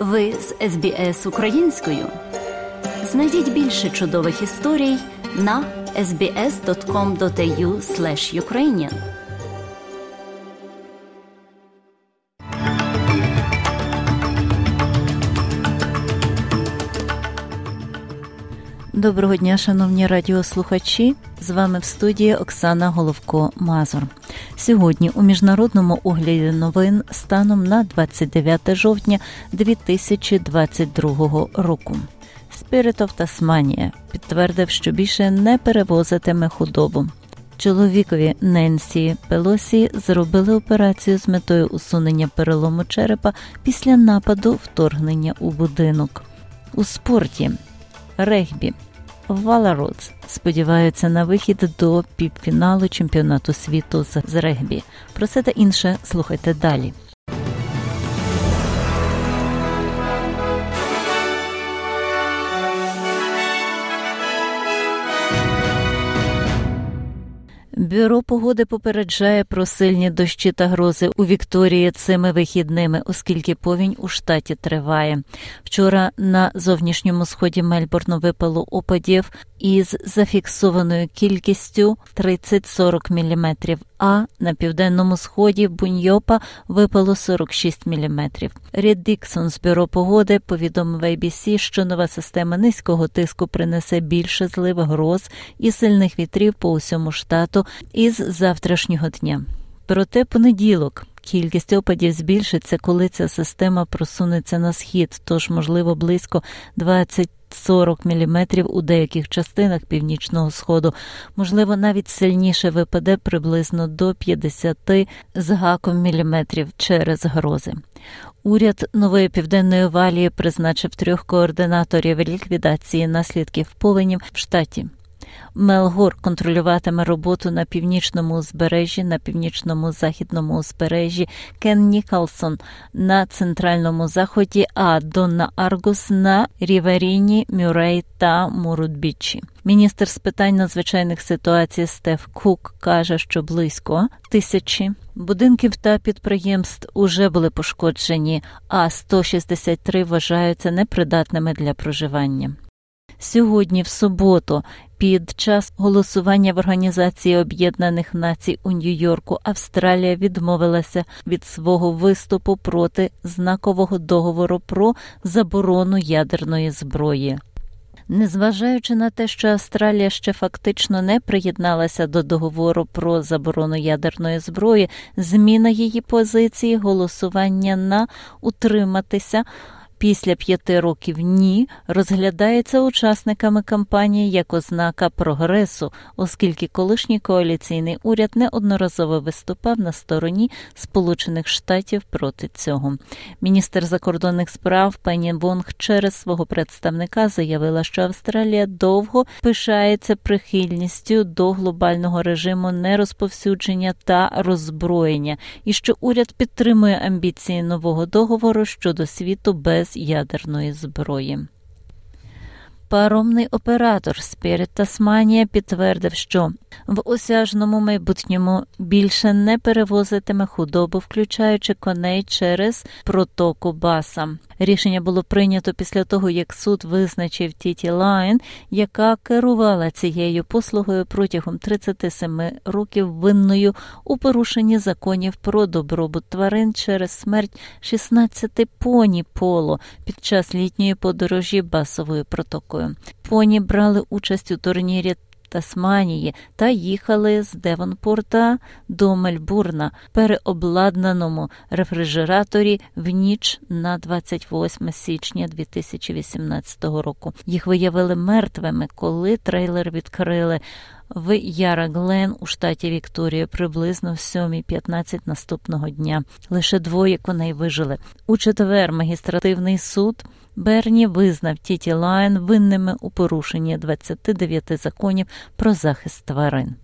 Ви з СБС українською. Знайдіть більше чудових історій на sbs.com.au ukrainian Доброго дня, шановні радіослухачі. З вами в студії Оксана Головко Мазур. Сьогодні у міжнародному огляді новин станом на 29 жовтня 2022 року. Spirit of підтвердив, що більше не перевозитиме худобу. Чоловікові Ненсі Пелосі зробили операцію з метою усунення перелому черепа після нападу вторгнення у будинок. У спорті регбі Валародс сподіваються на вихід до півфіналу чемпіонату світу з регбі. Про це та інше слухайте далі. Бюро погоди попереджає про сильні дощі та грози у Вікторії цими вихідними, оскільки повінь у штаті триває. Вчора на зовнішньому сході Мельбурну випало опадів із зафіксованою кількістю 30-40 мм, а на південному сході Буньйопа випало 46 мм. Рід Діксон з бюро погоди повідомив ABC, що нова система низького тиску принесе більше злив гроз і сильних вітрів по усьому штату із завтрашнього дня. Проте понеділок. Кількість опадів збільшиться, коли ця система просунеться на схід, тож, можливо, близько 20 40 мм у деяких частинах північного сходу, можливо, навіть сильніше випаде приблизно до 50 з гаком міліметрів через грози. Уряд нової південної валії призначив трьох координаторів ліквідації наслідків повенів в штаті. Мелгор контролюватиме роботу на північному узбережжі, на північному західному узбережжі, Кен Ніколсон на центральному заході, а Донна Аргус на Ріверіні, Мюрей та Мурудбічі. Міністр з питань надзвичайних ситуацій Стеф Кук каже, що близько тисячі будинків та підприємств уже були пошкоджені, а 163 вважаються непридатними для проживання. Сьогодні, в суботу, під час голосування в Організації Об'єднаних Націй у Нью-Йорку Австралія відмовилася від свого виступу проти знакового договору про заборону ядерної зброї. Незважаючи на те, що Австралія ще фактично не приєдналася до договору про заборону ядерної зброї, зміна її позиції, голосування на утриматися після п'яти років ні розглядається учасниками кампанії як ознака прогресу, оскільки колишній коаліційний уряд неодноразово виступав на стороні Сполучених Штатів проти цього. Міністр закордонних справ Пені Вонг через свого представника заявила, що Австралія довго пишається прихильністю до глобального режиму нерозповсюдження та роззброєння, і що уряд підтримує амбіції нового договору щодо світу без ядерної зброї. Паромний оператор Spirit Tasmania підтвердив, що в осяжному майбутньому більше не перевозитиме худобу, включаючи коней через протоку Баса. Рішення було прийнято після того, як суд визначив Тіті Лайн, яка керувала цією послугою протягом 37 років винною у порушенні законів про добробут тварин через смерть 16 поні поло під час літньої подорожі басовою протокою. Поні брали участь у турнірі Тасманії та їхали з Девонпорта до Мельбурна переобладнаному рефрижераторі в ніч на 28 січня 2018 року. Їх виявили мертвими, коли трейлер відкрили. В Яра Глен у штаті Вікторія приблизно в 7.15 наступного дня. Лише двоє коней вижили. У четвер магістративний суд Берні визнав Тіті Лайн винними у порушенні 29 законів про захист тварин.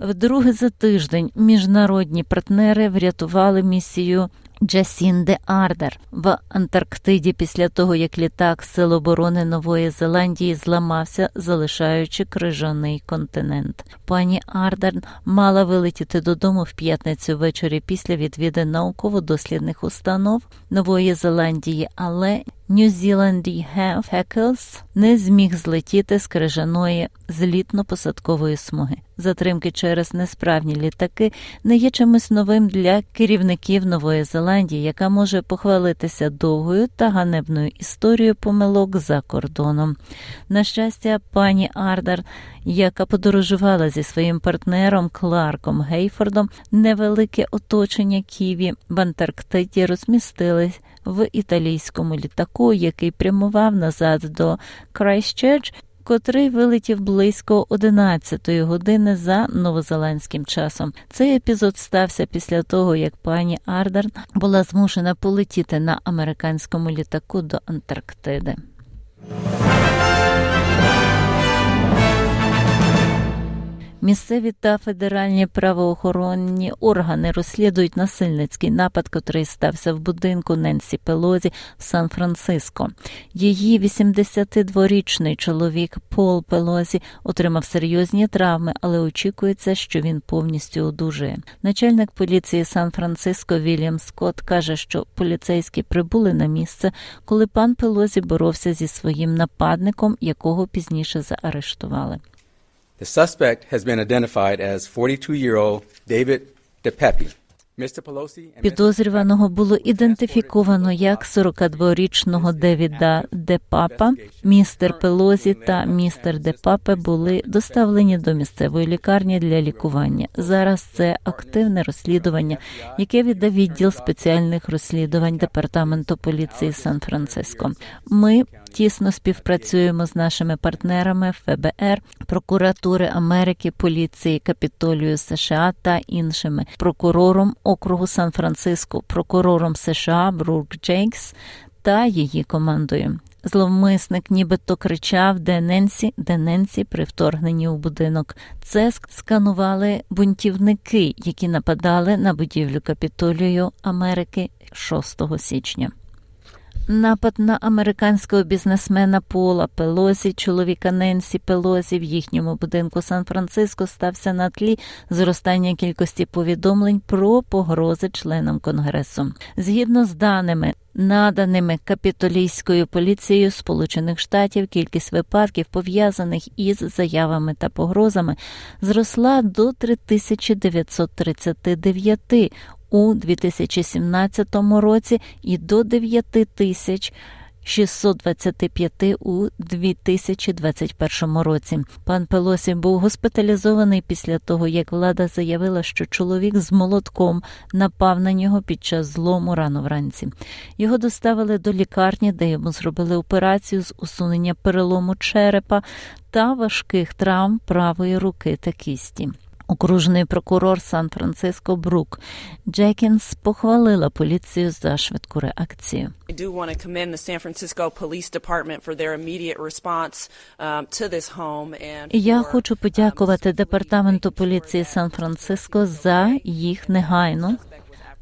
Вдруге за тиждень міжнародні партнери врятували місію Джасінди Ардерн в Антарктиді після того, як літак Сил оборони Нової Зеландії зламався, залишаючи крижаний континент. Пані Ардерн мала вилетіти додому в п'ятницю ввечері після відвідин науково-дослідних установ Нової Зеландії, але New Zealand Hackles не зміг злетіти з крижаної злітно-посадкової смуги. Затримки через несправні літаки не є чимось новим для керівників Нової Зеландії, яка може похвалитися довгою та ганебною історією помилок за кордоном. На щастя, пані Ардар, яка подорожувала зі своїм партнером Кларком Гейфордом, невелике оточення Ківі в Антарктиді розмістились в італійському літаку, який прямував назад до Крайстчерч, котрий вилетів близько 11-ї години за новозеландським часом. Цей епізод стався після того, як пані Ардерн була змушена полетіти на американському літаку до Антарктиди. Місцеві та федеральні правоохоронні органи розслідують насильницький напад, котрий стався в будинку Ненсі Пелозі в Сан-Франциско. Її 82-річний чоловік Пол Пелозі отримав серйозні травми, але очікується, що він повністю одужує. Начальник поліції Сан-Франциско Вільям Скотт каже, що поліцейські прибули на місце, коли пан Пелозі боровся зі своїм нападником, якого пізніше заарештували. The suspect has been identified as 42-year-old David DePepe. Підозрюваного було ідентифіковано як 42-річного Девіда Депапа. Містер Пелозі та містер Депапе були доставлені до місцевої лікарні для лікування. Зараз це активне розслідування, яке віддав відділ спеціальних розслідувань департаменту поліції Сан-Франциско. Ми тісно співпрацюємо з нашими партнерами ФБР, прокуратури Америки, поліції Капітолію США та іншими прокурором округу Сан-Франциско, прокурором США Брук Джейкс та її командою. Зловмисник нібито кричав де Ненсі, де Ненсі при вторгненні у будинок. Це сканували бунтівники, які нападали на будівлю Капітолію Америки 6 січня. Напад на американського бізнесмена Пола Пелозі, чоловіка Ненсі Пелозі в їхньому будинку Сан-Франциско стався на тлі зростання кількості повідомлень про погрози членам конгресу. Згідно з даними. Наданими капітолійською поліцією Сполучених Штатів кількість випадків, пов'язаних із заявами та погрозами, зросла до 3939 у 2017 році і до 9 тисяч 625 у 2021 році. Пан Пелосі був госпіталізований після того, як влада заявила, що чоловік з молотком напав на нього під час злому рано вранці. Його доставили до лікарні, де йому зробили операцію з усунення перелому черепа та важких травм правої руки та кісті. Окружний прокурор Сан-Франциско Брук Джекінс похвалила поліцію за швидку реакцію. Я хочу подякувати департаменту поліції Сан-Франциско за їх негайну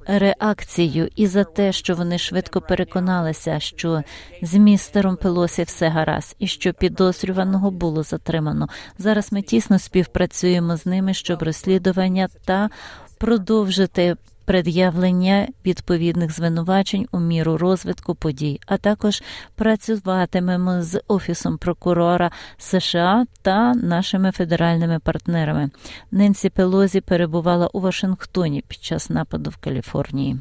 реакцію і за те, що вони швидко переконалися, що з містером Пелосі все гаразд, і що підозрюваного було затримано. Зараз ми тісно співпрацюємо з ними, щоб розслідування та продовжити пред'явлення відповідних звинувачень у міру розвитку подій, а також працюватимемо з офісом прокурора США та нашими федеральними партнерами. Ненсі Пелозі перебувала у Вашингтоні під час нападу в Каліфорнії.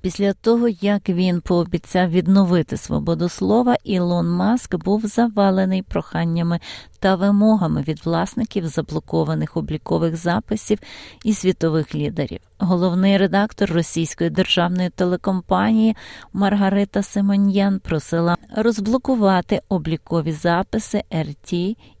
Після того, як він пообіцяв відновити свободу слова, Ілон Маск був завалений проханнями та вимогами від власників заблокованих облікових записів і світових лідерів. Головний редактор російської державної телекомпанії Маргарита Симоньян просила розблокувати облікові записи РТ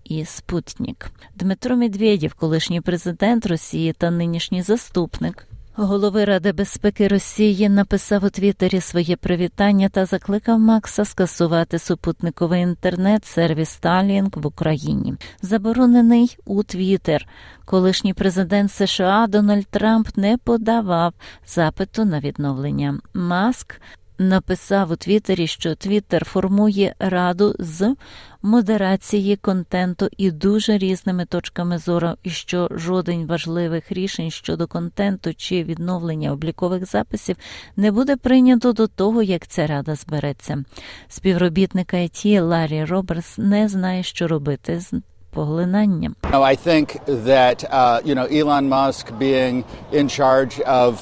і Спутнік. Дмитро Медведєв, колишній президент Росії та нинішній заступник Голови Ради безпеки Росії написав у Твіттері своє привітання та закликав Макса скасувати супутниковий інтернет-сервіс Starlink в Україні. Заборонений у Твіттер. Колишній президент США Дональд Трамп не подавав запиту на відновлення. Маск написав у Твіттері, що Твіттер формує раду з модерації контенту і дуже різними точками зору, і що жоден важливих рішень щодо контенту чи відновлення облікових записів не буде прийнято до того, як ця рада збереться. Співробітник IT Ларі Робертс не знає, що робити з поглинанням. I think that, uh, you know, Elon Musk being in charge of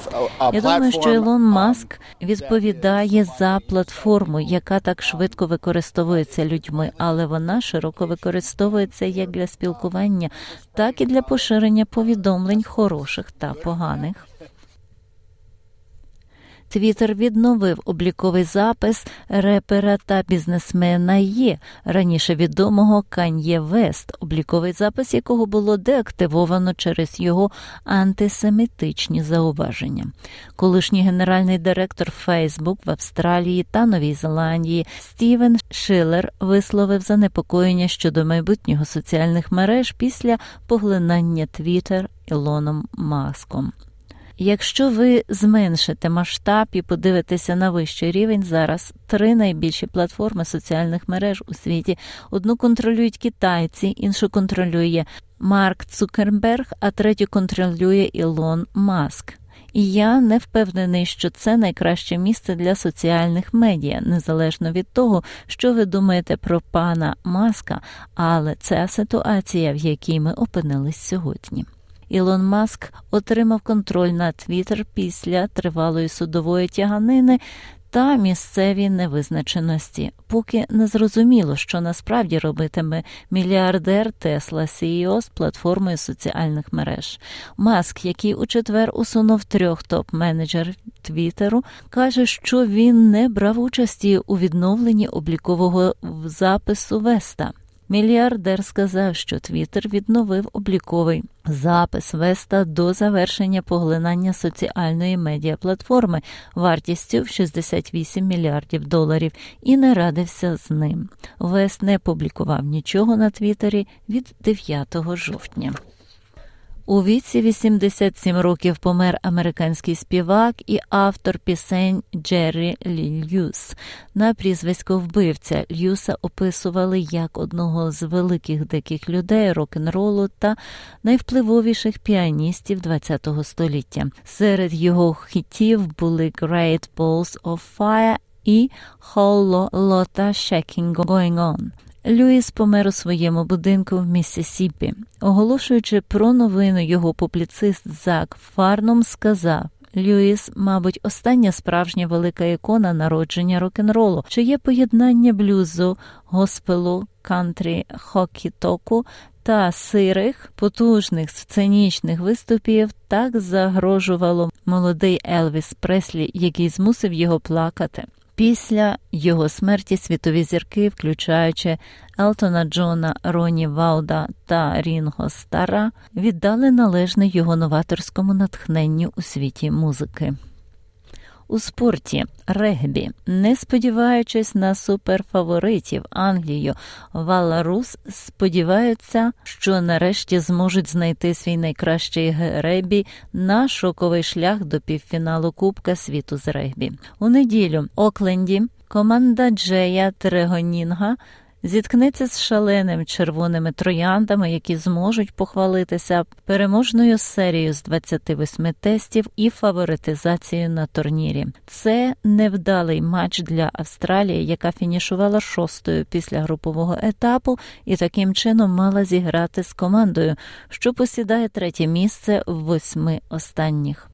a Я думаю, що Ілон um, Маск відповідає за платформу, яка так швидко використовується людьми, але вона широко використовується як для спілкування, так і для поширення повідомлень хороших та поганих. Твіттер відновив обліковий запис репера та бізнесмена Є, раніше відомого Кан'є Вест, обліковий запис якого було деактивовано через його антисемітичні зауваження. Колишній генеральний директор Фейсбук в Австралії та Новій Зеландії Стівен Шилер висловив занепокоєння щодо майбутнього соціальних мереж після поглинання Твіттер Ілоном Маском. Якщо ви зменшите масштаб і подивитеся на вищий рівень, зараз три найбільші платформи соціальних мереж у світі. Одну контролюють китайці, іншу контролює Марк Цукерберг, а третю контролює Ілон Маск. І я не впевнений, що це найкраще місце для соціальних медіа, незалежно від того, що ви думаєте про пана Маска, але це ситуація, в якій ми опинились сьогодні. Ілон Маск отримав контроль над Твіттер після тривалої судової тяганини та місцеві невизначеності, поки не зрозуміло, що насправді робитиме мільярдер Тесла CEO з платформою соціальних мереж. Маск, який у четвер усунув трьох топ-менеджерів Твіттеру, каже, що він не брав участі у відновленні облікового запису Веста. Мільярдер сказав, що Твіттер відновив обліковий запис Веста до завершення поглинання соціальної медіаплатформи вартістю в 68 мільярдів доларів і не радився з ним. Вест не публікував нічого на Твіттері від 9 жовтня. У віці 87 років помер американський співак і автор пісень Джеррі Лі Льюс. На прізвисько вбивця Льюса описували як одного з великих диких людей рок-н-ролу та найвпливовіших піаністів ХХ століття. Серед його хітів були Great Balls of Fire і Whole Lotta Shaking Going On. Люїс помер у своєму будинку в Міссісіпі. Оголошуючи про новину, його публіцист Зак Фарном сказав. Люїс, мабуть, остання справжня велика ікона народження рок-н-ролу, чиє поєднання блюзу, госпелу, кантрі, хокі-току та сирих, потужних сценічних виступів так загрожувало молодий Елвіс Преслі, який змусив його плакати. Після його смерті світові зірки, включаючи Елтона Джона, Роні Вауда та Рінго Стара, віддали належне його новаторському натхненню у світі музики. У спорті регбі, не сподіваючись на суперфаворитів Англію, Валарус сподіваються, що нарешті зможуть знайти свій найкращий гребі на шоковий шлях до півфіналу Кубка світу з регбі. У неділю Окленді команда Джея Трегонінга зіткнеться з шаленим червоними трояндами, які зможуть похвалитися переможною серією з 28 тестів і фаворитизацією на турнірі. Це невдалий матч для Австралії, яка фінішувала шостою після групового етапу, і таким чином мала зіграти з командою, що посідає третє місце в восьми останніх.